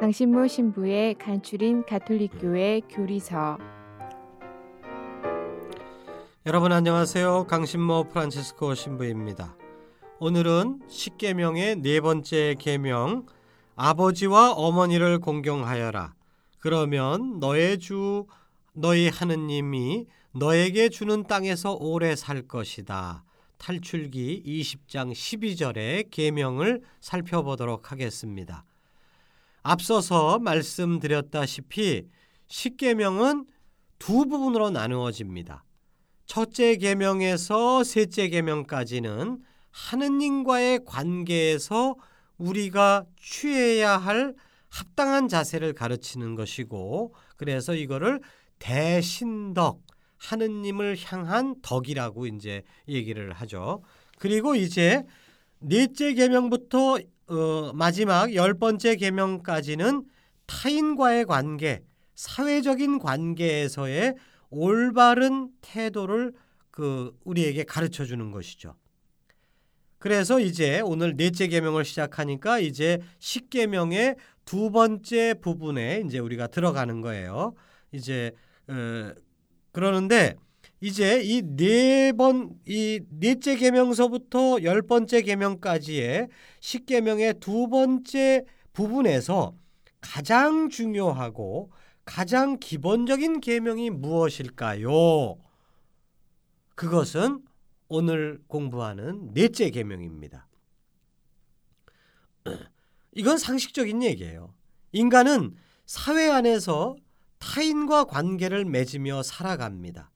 강신모 신부의 간추린 가톨릭교회 교리서 여러분 안녕하세요. 강신모 프란치스코 신부입니다. 오늘은 십계명의 네 번째 계명 아버지와 어머니를 공경하여라. 그러면 너의 주 너희 하느님이 너에게 주는 땅에서 오래 살 것이다. 탈출기 20장 12절의 계명을 살펴보도록 하겠습니다. 앞서서 말씀드렸다시피 십계명은 두 부분으로 나누어집니다. 첫째 계명에서 셋째 계명까지는 하느님과의 관계에서 우리가 취해야 할 합당한 자세를 가르치는 것이고 그래서 이거를 대신덕 하느님을 향한 덕이라고 이제 얘기를 하죠. 그리고 이제 넷째 계명부터 어, 마지막 열 번째 계명까지는 타인과의 관계, 사회적인 관계에서의 올바른 태도를 그 우리에게 가르쳐 주는 것이죠. 그래서 이제 오늘 넷째 계명을 시작하니까 이제 십계명의 두 번째 부분에 이제 우리가 들어가는 거예요. 이제 어, 그러는데 이제 이 네 번 이 넷째 계명서부터 열 번째 계명까지의 십계명의 두 번째 부분에서 가장 중요하고 가장 기본적인 계명이 무엇일까요? 그것은 오늘 공부하는 넷째 계명입니다. 이건 상식적인 얘기예요. 인간은 사회 안에서 타인과 관계를 맺으며 살아갑니다.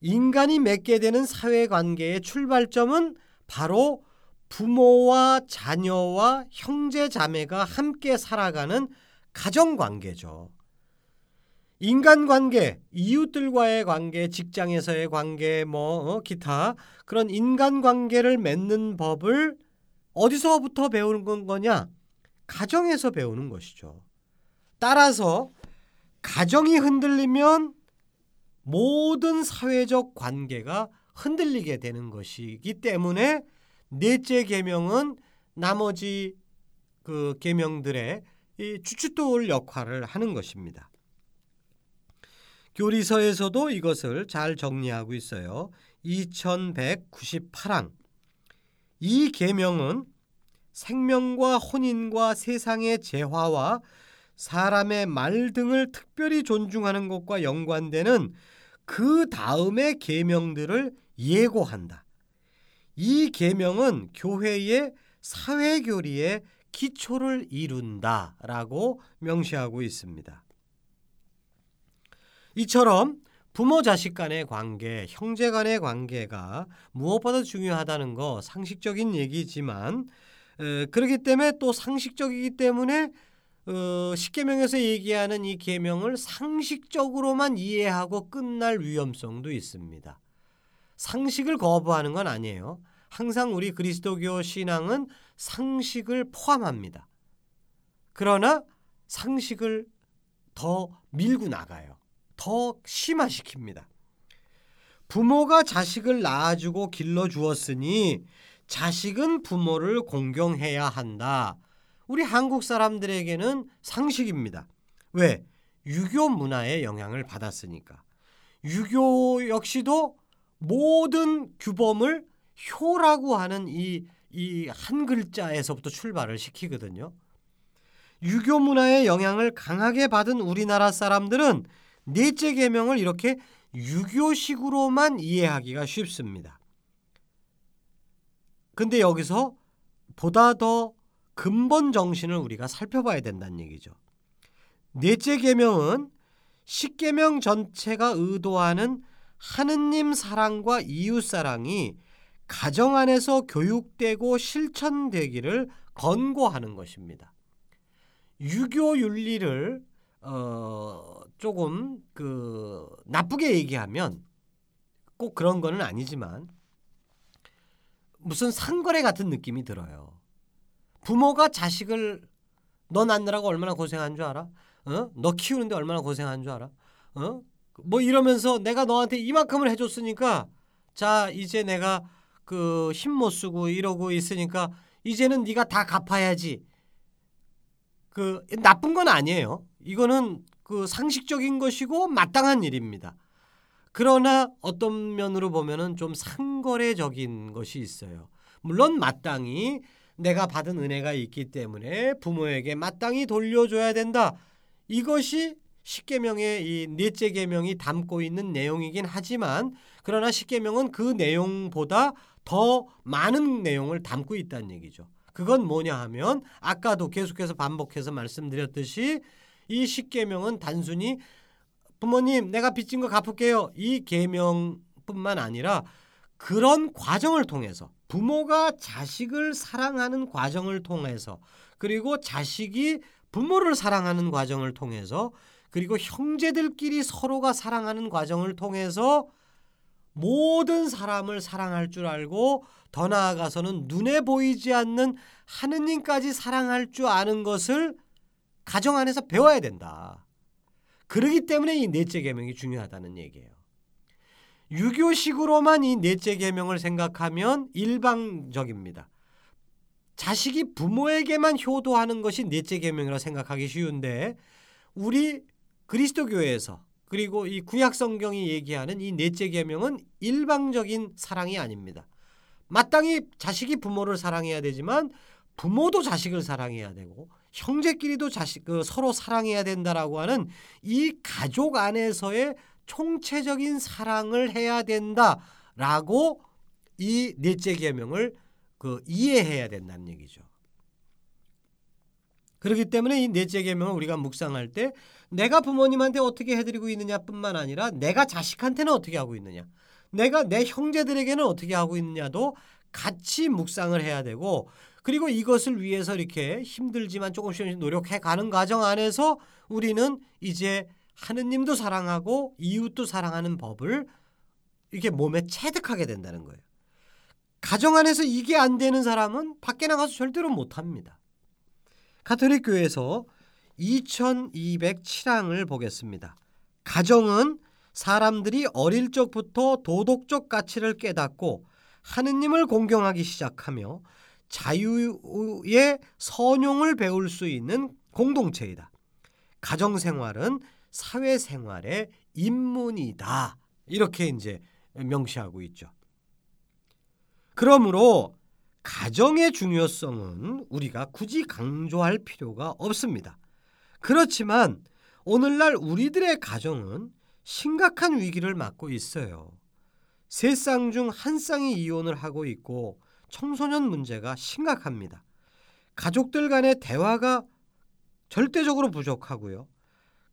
인간이 맺게 되는 사회관계의 출발점은 바로 부모와 자녀와 형제 자매가 함께 살아가는 가정관계죠. 인간관계, 이웃들과의 관계, 직장에서의 관계, 뭐 어, 기타 그런 인간관계를 맺는 법을 어디서부터 배우는 거냐? 가정에서 배우는 것이죠. 따라서 가정이 흔들리면 모든 사회적 관계가 흔들리게 되는 것이기 때문에 넷째 계명은 나머지 그 계명들의 이 주춧돌 역할을 하는 것입니다. 교리서에서도 이것을 잘 정리하고 있어요. 2198항. 이 계명은 생명과 혼인과 세상의 재화와 사람의 말 등을 특별히 존중하는 것과 연관되는 그 다음의 계명들을 예고한다. 이 계명은 교회의 사회 교리의 기초를 이룬다라고 명시하고 있습니다. 이처럼 부모 자식 간의 관계, 형제 간의 관계가 무엇보다 중요하다는 거 상식적인 얘기지만 에, 그렇기 때문에 또 상식적이기 때문에 어, 십계명에서 얘기하는 이 계명을 상식적으로만 이해하고 끝날 위험성도 있습니다. 상식을 거부하는 건 아니에요. 항상 우리 그리스도교 신앙은 상식을 포함합니다. 그러나 상식을 더 밀고 나가요. 더 심화시킵니다. 부모가 자식을 낳아주고 길러주었으니 자식은 부모를 공경해야 한다. 우리 한국 사람들에게는 상식입니다. 왜? 유교 문화의 영향을 받았으니까. 유교 역시도 모든 규범을 효라고 하는 이, 이 한 글자에서부터 출발을 시키거든요. 유교 문화의 영향을 강하게 받은 우리나라 사람들은 넷째 계명을 이렇게 유교식으로만 이해하기가 쉽습니다. 근데 여기서 보다 더 근본 정신을 우리가 살펴봐야 된다는 얘기죠. 넷째 계명은 십계명 전체가 의도하는 하느님 사랑과 이웃 사랑이 가정 안에서 교육되고 실천되기를 권고하는 것입니다. 유교 윤리를 어 조금 그 나쁘게 얘기하면 꼭 그런 거는 아니지만 무슨 상거래 같은 느낌이 들어요. 부모가 자식을 너 낳느라고 얼마나 고생한 줄 알아? 어? 너 키우는데 얼마나 고생한 줄 알아? 어? 뭐 이러면서 내가 너한테 이만큼을 해줬으니까 자 이제 내가 그 힘 못 쓰고 이러고 있으니까 이제는 네가 다 갚아야지. 그 나쁜 건 아니에요. 이거는 그 상식적인 것이고 마땅한 일입니다. 그러나 어떤 면으로 보면은 좀 상거래적인 것이 있어요. 물론 마땅히 내가 받은 은혜가 있기 때문에 부모에게 마땅히 돌려줘야 된다. 이것이 십계명의 이 넷째 계명이 담고 있는 내용이긴 하지만 그러나 십계명은 그 내용보다 더 많은 내용을 담고 있다는 얘기죠. 그건 뭐냐 하면 아까도 계속해서 반복해서 말씀드렸듯이 이 십계명은 단순히 부모님 내가 빚진 거 갚을게요. 이 계명뿐만 아니라 그런 과정을 통해서 부모가 자식을 사랑하는 과정을 통해서 그리고 자식이 부모를 사랑하는 과정을 통해서 그리고 형제들끼리 서로가 사랑하는 과정을 통해서 모든 사람을 사랑할 줄 알고 더 나아가서는 눈에 보이지 않는 하느님까지 사랑할 줄 아는 것을 가정 안에서 배워야 된다. 그러기 때문에 이 넷째 계명이 중요하다는 얘기예요. 유교식으로만 이 넷째 계명을 생각하면 일방적입니다. 자식이 부모에게만 효도하는 것이 넷째 계명이라 생각하기 쉬운데 우리 그리스도 교회에서 그리고 이 구약 성경이 얘기하는 이 넷째 계명은 일방적인 사랑이 아닙니다. 마땅히 자식이 부모를 사랑해야 되지만 부모도 자식을 사랑해야 되고 형제끼리도 자식 그 서로 사랑해야 된다라고 하는 이 가족 안에서의 총체적인 사랑을 해야 된다라고 이 넷째 계명을 그 이해해야 된다는 얘기죠. 그렇기 때문에 이 넷째 계명을 우리가 묵상할 때 내가 부모님한테 어떻게 해드리고 있느냐뿐만 아니라 내가 자식한테는 어떻게 하고 있느냐, 내가 내 형제들에게는 어떻게 하고 있느냐도 같이 묵상을 해야 되고 그리고 이것을 위해서 이렇게 힘들지만 조금씩 노력해 가는 과정 안에서 우리는 이제 하느님도 사랑하고 이웃도 사랑하는 법을 이렇게 몸에 체득하게 된다는 거예요. 가정 안에서 이게 안 되는 사람은 밖에 나가서 절대로 못 합니다. 가톨릭 교회에서 2207항을 보겠습니다. 가정은 사람들이 어릴 적부터 도덕적 가치를 깨닫고 하느님을 공경하기 시작하며 자유의 선용을 배울 수 있는 공동체이다. 가정 생활은 사회 생활의 입문이다. 이렇게 이제 명시하고 있죠. 그러므로 가정의 중요성은 우리가 굳이 강조할 필요가 없습니다. 그렇지만 오늘날 우리들의 가정은 심각한 위기를 맞고 있어요. 세 쌍 중 한 쌍이 이혼을 하고 있고 청소년 문제가 심각합니다. 가족들 간의 대화가 절대적으로 부족하고요.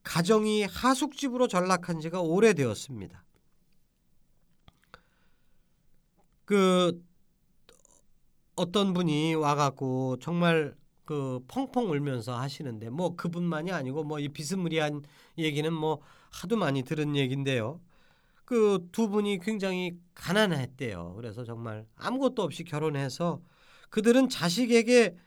가정이 하숙집으로 전락한 지가 오래되었습니다. 그 어떤 분이 와갖고 정말 그 펑펑 울면서 하시는데 뭐 그분만이 아니고 뭐 이 비스무리한 얘기는 뭐 하도 많이 들은 얘긴데요. 그 두 분이 굉장히 가난했대요. 그래서 정말 아무것도 없이 결혼해서 그들은 자식에게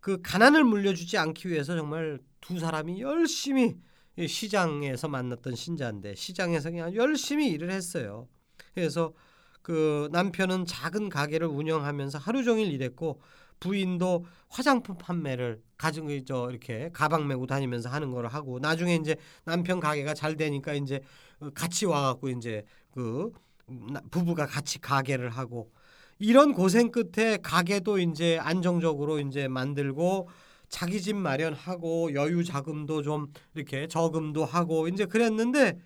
그 가난을 물려주지 않기 위해서 정말 두 사람이 열심히 시장에서 만났던 신자인데 시장에서 그냥 열심히 일을 했어요. 그래서 그 남편은 작은 가게를 운영하면서 하루 종일 일했고 부인도 화장품 판매를 가정 저 이렇게 가방 메고 다니면서 하는 걸 하고 나중에 이제 남편 가게가 잘 되니까 이제 같이 와갖고 이제 그 부부가 같이 가게를 하고 이런 고생 끝에 가게도 이제 안정적으로 이제 만들고 자기 집 마련하고 여유 자금도 좀 이렇게 저금도 하고 이제 그랬는데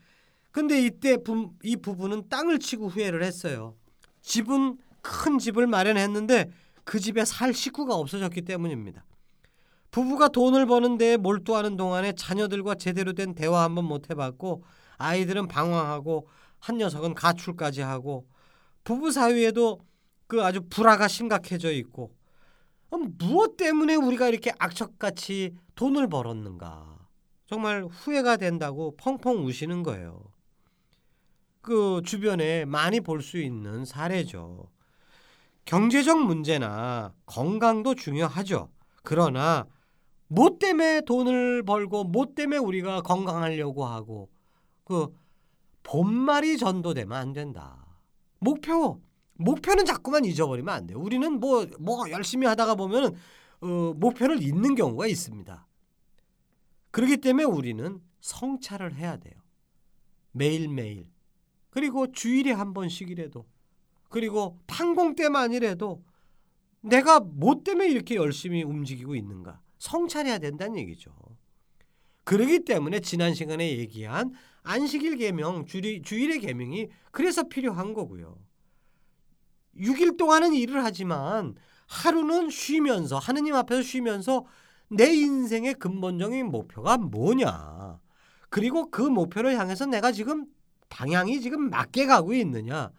근데 이때 부, 이 부부는 땅을 치고 후회를 했어요. 집은 큰 집을 마련했는데 그 집에 살 식구가 없어졌기 때문입니다. 부부가 돈을 버는 데에 몰두하는 동안에 자녀들과 제대로 된 대화 한번 못 해봤고 아이들은 방황하고 한 녀석은 가출까지 하고 부부 사이에도 그 아주 불화가 심각해져 있고 무엇 때문에 우리가 이렇게 악착같이 돈을 벌었는가 정말 후회가 된다고 펑펑 우시는 거예요. 그 주변에 많이 볼 수 있는 사례죠. 경제적 문제나 건강도 중요하죠. 그러나 뭐 때문에 돈을 벌고 뭐 때문에 우리가 건강하려고 하고 그 본말이 전도되면 안 된다. 목표 목표는 자꾸만 잊어버리면 안 돼요. 우리는 뭐뭐 뭐 열심히 하다가 보면은 어, 목표를 잊는 경우가 있습니다. 그렇기 때문에 우리는 성찰을 해야 돼요. 매일매일. 그리고 주일에 한 번씩이라도. 그리고 판공 때만이라도 내가 뭐 때문에 이렇게 열심히 움직이고 있는가. 성찰해야 된다는 얘기죠. 그러기 때문에 지난 시간에 얘기한 안식일 계명, 주일의 계명이 그래서 필요한 거고요. 6일 동안은 일을 하지만 하루는 쉬면서 하느님 앞에서 쉬면서 내 인생의 근본적인 목표가 뭐냐. 그리고 그 목표를 향해서 내가 지금 방향이 지금 맞게 가고 있느냐.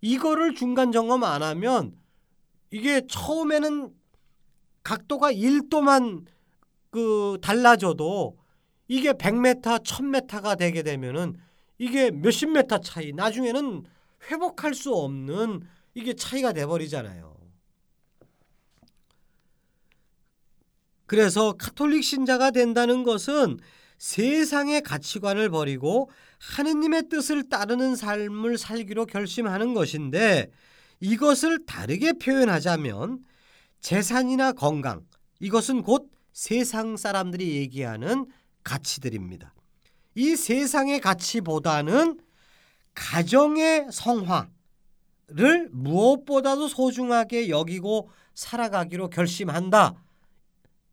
이거를 중간 점검 안 하면 이게 처음에는 각도가 1도만 그 달라져도 이게 100m, 1000m가 되게 되면은 이게 몇십 메타 차이 나중에는 회복할 수 없는 이게 차이가 돼 버리잖아요. 그래서 카톨릭 신자가 된다는 것은 세상의 가치관을 버리고 하느님의 뜻을 따르는 삶을 살기로 결심하는 것인데 이것을 다르게 표현하자면 재산이나 건강 이것은 곧 세상 사람들이 얘기하는 가치들입니다. 이 세상의 가치보다는 가정의 성화 를 무엇보다도 소중하게 여기고 살아가기로 결심한다.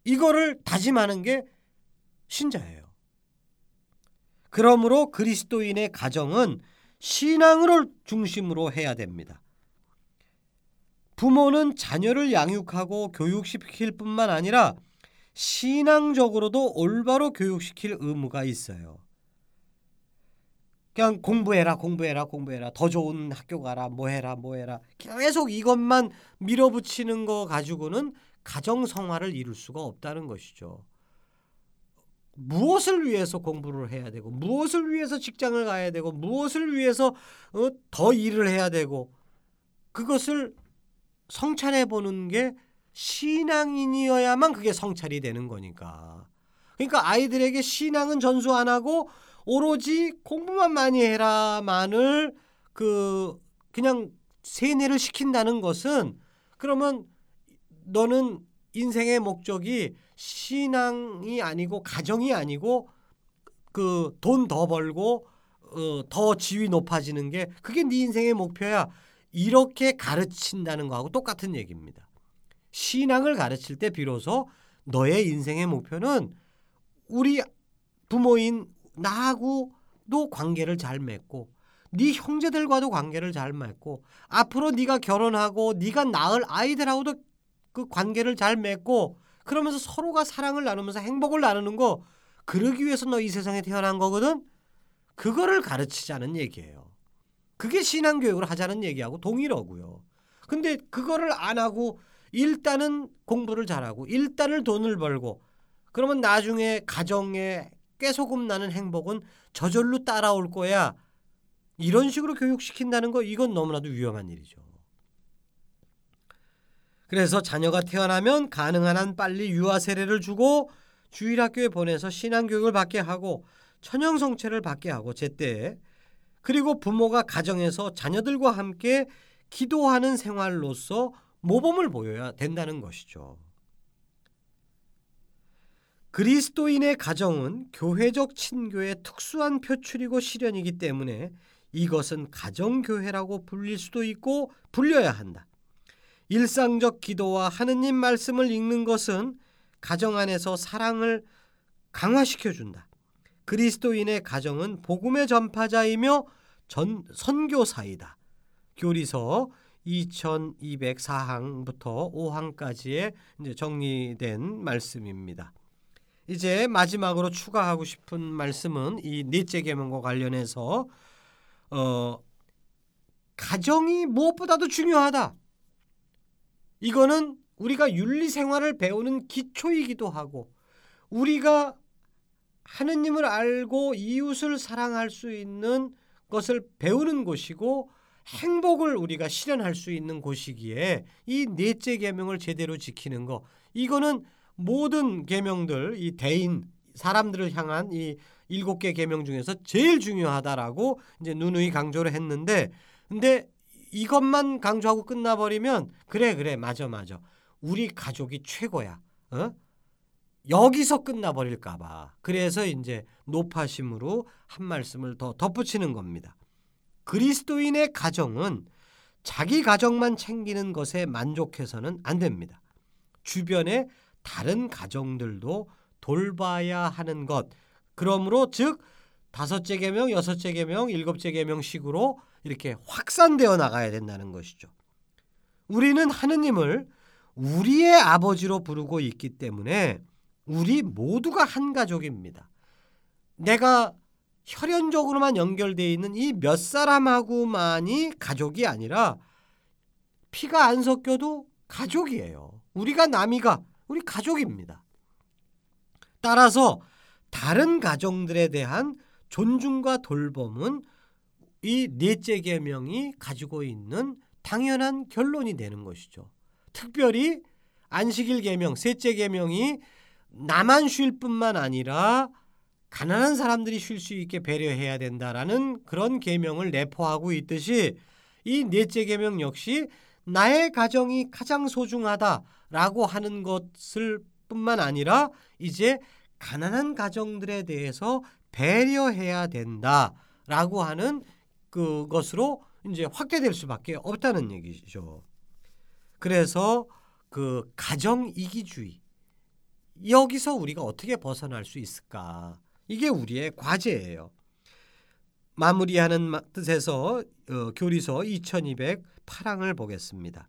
이거를 다짐하는 게 신자예요. 그러므로 그리스도인의 가정은 신앙을 중심으로 해야 됩니다. 부모는 자녀를 양육하고 교육시킬 뿐만 아니라 신앙적으로도 올바로 교육시킬 의무가 있어요. 그냥 공부해라 공부해라 공부해라 더 좋은 학교 가라 뭐 해라 뭐 해라 계속 이것만 밀어붙이는 거 가지고는 가정 성화를 이룰 수가 없다는 것이죠. 무엇을 위해서 공부를 해야 되고 무엇을 위해서 직장을 가야 되고 무엇을 위해서 어, 더 일을 해야 되고 그것을 성찰해 보는 게 신앙인이어야만 그게 성찰이 되는 거니까. 그러니까 아이들에게 신앙은 전수 안 하고 오로지 공부만 많이 해라만을 그 그냥 세뇌를 시킨다는 것은 그러면 너는 인생의 목적이 신앙이 아니고 가정이 아니고 그 돈 더 벌고 어, 더 지위 높아지는 게 그게 네 인생의 목표야. 이렇게 가르친다는 거하고 똑같은 얘기입니다. 신앙을 가르칠 때 비로소 너의 인생의 목표는 우리 부모인 나하고도 관계를 잘 맺고 네 형제들과도 관계를 잘 맺고 앞으로 네가 결혼하고 네가 낳을 아이들하고도 그 관계를 잘 맺고 그러면서 서로가 사랑을 나누면서 행복을 나누는 거 그러기 위해서 너 이 세상에 태어난 거거든. 그거를 가르치자는 얘기예요. 그게 신앙 교육을 하자는 얘기하고 동일하고요. 근데 그거를 안 하고 일단은 공부를 잘하고 일단은 돈을 벌고 그러면 나중에 가정에 깨소금 나는 행복은 저절로 따라올 거야. 이런 식으로 교육시킨다는 거 이건 너무나도 위험한 일이죠. 그래서 자녀가 태어나면 가능한 한 빨리 유아 세례를 주고 주일 학교에 보내서 신앙 교육을 받게 하고 천형 성체를 받게 하고 제때 그리고 부모가 가정에서 자녀들과 함께 기도하는 생활로서 모범을 보여야 된다는 것이죠. 그리스도인의 가정은 교회적 친교의 특수한 표출이고 실현이기 때문에 이것은 가정교회라고 불릴 수도 있고 불려야 한다. 일상적 기도와 하느님 말씀을 읽는 것은 가정 안에서 사랑을 강화시켜 준다. 그리스도인의 가정은 복음의 전파자이며 전 선교사이다. 교리서 2204항부터 5항까지의 이제 정리된 말씀입니다. 이제 마지막으로 추가하고 싶은 말씀은 이 넷째 계명과 관련해서 어 가정이 무엇보다도 중요하다. 이거는 우리가 윤리 생활을 배우는 기초이기도 하고 우리가 하느님을 알고 이웃을 사랑할 수 있는 것을 배우는 곳이고 행복을 우리가 실현할 수 있는 곳이기에 이 넷째 계명을 제대로 지키는 거 이거는 모든 계명들 이 대인 사람들을 향한 이 일곱 개 계명 중에서 제일 중요하다라고 이제 누누이 강조를 했는데 근데 이것만 강조하고 끝나버리면 그래 그래 맞아 맞아 우리 가족이 최고야 어? 여기서 끝나버릴까봐 그래서 이제 높아심으로 한 말씀을 더 덧붙이는 겁니다. 그리스도인의 가정은 자기 가정만 챙기는 것에 만족해서는 안 됩니다. 주변에 다른 가정들도 돌봐야 하는 것. 그러므로 즉 다섯째 계명, 여섯째 계명, 일곱째 계명식으로 이렇게 확산되어 나가야 된다는 것이죠. 우리는 하느님을 우리의 아버지로 부르고 있기 때문에 우리 모두가 한 가족입니다. 내가 혈연적으로만 연결되어 있는 이 몇 사람하고만이 가족이 아니라 피가 안 섞여도 가족이에요. 우리가 남이가 우리 가족입니다. 따라서 다른 가정들에 대한 존중과 돌봄은 이 넷째 계명이 가지고 있는 당연한 결론이 되는 것이죠. 특별히 안식일 계명, 셋째 계명이 나만 쉴 뿐만 아니라 가난한 사람들이 쉴 수 있게 배려해야 된다라는 그런 계명을 내포하고 있듯이 이 넷째 계명 역시 나의 가정이 가장 소중하다라고 하는 것을 뿐만 아니라 이제 가난한 가정들에 대해서 배려해야 된다라고 하는 그것으로 이제 확대될 수밖에 없다는 얘기죠. 그래서 그 가정 이기주의 여기서 우리가 어떻게 벗어날 수 있을까? 이게 우리의 과제예요. 마무리하는 뜻에서 어, 교리서 2208항을 보겠습니다.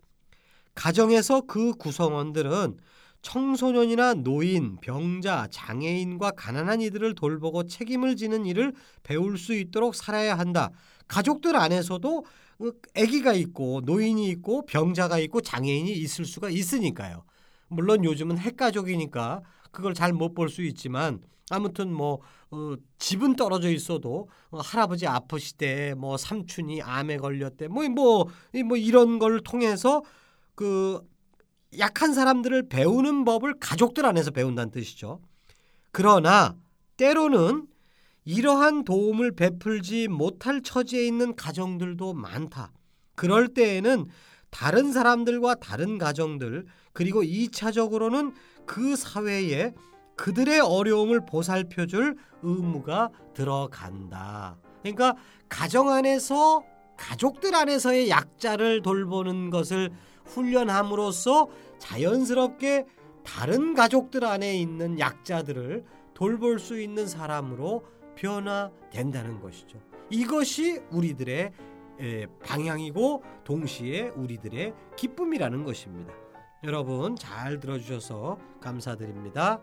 가정에서 그 구성원들은 청소년이나 노인, 병자, 장애인과 가난한 이들을 돌보고 책임을 지는 일을 배울 수 있도록 살아야 한다. 가족들 안에서도 어, 아기가 있고 노인이 있고 병자가 있고 장애인이 있을 수가 있으니까요. 물론 요즘은 핵가족이니까 그걸 잘 못 볼 수 있지만 아무튼 뭐 어, 집은 떨어져 있어도 어, 할아버지 아프시대 뭐 삼촌이 암에 걸렸대 뭐뭐 뭐, 뭐 이런 걸 통해서 그 약한 사람들을 배우는 법을 가족들 안에서 배운다는 뜻이죠. 그러나 때로는 이러한 도움을 베풀지 못할 처지에 있는 가정들도 많다. 그럴 때에는 다른 사람들과 다른 가정들 그리고 2차적으로는 그 사회에 그들의 어려움을 보살펴줄 의무가 들어간다. 그러니까 가정 안에서 가족들 안에서의 약자를 돌보는 것을 훈련함으로써 자연스럽게 다른 가족들 안에 있는 약자들을 돌볼 수 있는 사람으로 변화된다는 것이죠. 이것이 우리들의 방향이고 동시에 우리들의 기쁨이라는 것입니다. 여러분 잘 들어주셔서 감사드립니다.